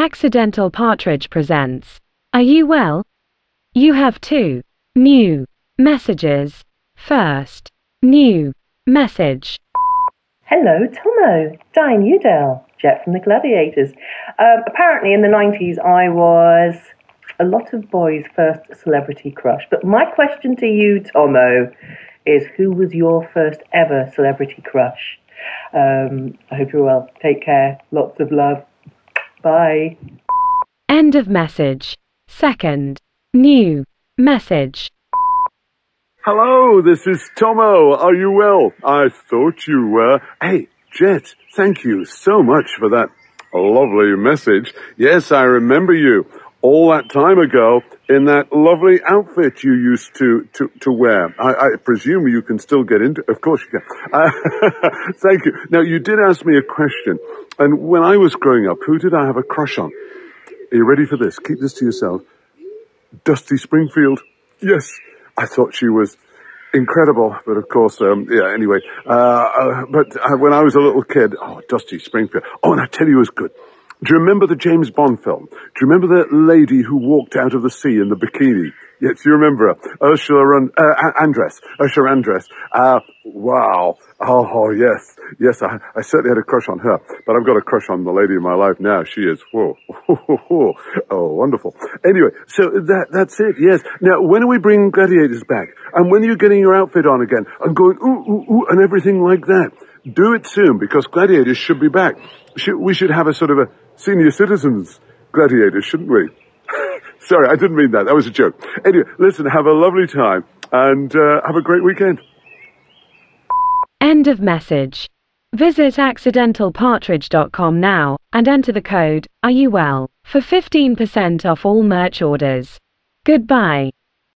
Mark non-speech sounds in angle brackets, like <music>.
Accidental Partridge presents Are You Well? You have two new messages. First, new message. Hello, Tommo. Diane Youdale, Jet from the Gladiators. Um, apparently, in the 90s, I was a lot of boys' first celebrity crush. But my question to you, Tommo, is who was your first ever celebrity crush? Um, I hope you're well. Take care. Lots of love. Bye. End of message. Second, new message. Hello, this is Tommo. Are you well? I thought you were. Hey, Jet, thank you so much for that lovely message. Yes, I remember you all that time ago in that lovely outfit you used to, to, to wear. I, I presume you can still get into, of course you can. Uh, <laughs> thank you. Now, you did ask me a question. And when I was growing up, who did I have a crush on? Are you ready for this? Keep this to yourself. Dusty Springfield. Yes, I thought she was incredible, but of course, um, yeah. Anyway, uh, uh, but uh, when I was a little kid, oh, Dusty Springfield. Oh, and I tell you, it was good. Do you remember the James Bond film? Do you remember that lady who walked out of the sea in the bikini? Yes, you remember her. Ursula uh, Andress. Ursula Andress. Uh, wow. Oh, oh, yes. Yes, I, I certainly had a crush on her, but I've got a crush on the lady in my life now. She is, whoa. oh, wonderful. Anyway, so that, that's it. Yes. Now, when are we bringing gladiators back? And when are you getting your outfit on again? And going, ooh, ooh, ooh, and everything like that? Do it soon because gladiators should be back. Should, we should have a sort of a senior citizens gladiators, shouldn't we? <laughs> Sorry, I didn't mean that. That was a joke. Anyway, listen, have a lovely time and uh, have a great weekend. End of message. Visit accidentalpartridge.com now and enter the code Are You Well for 15% off all merch orders. Goodbye.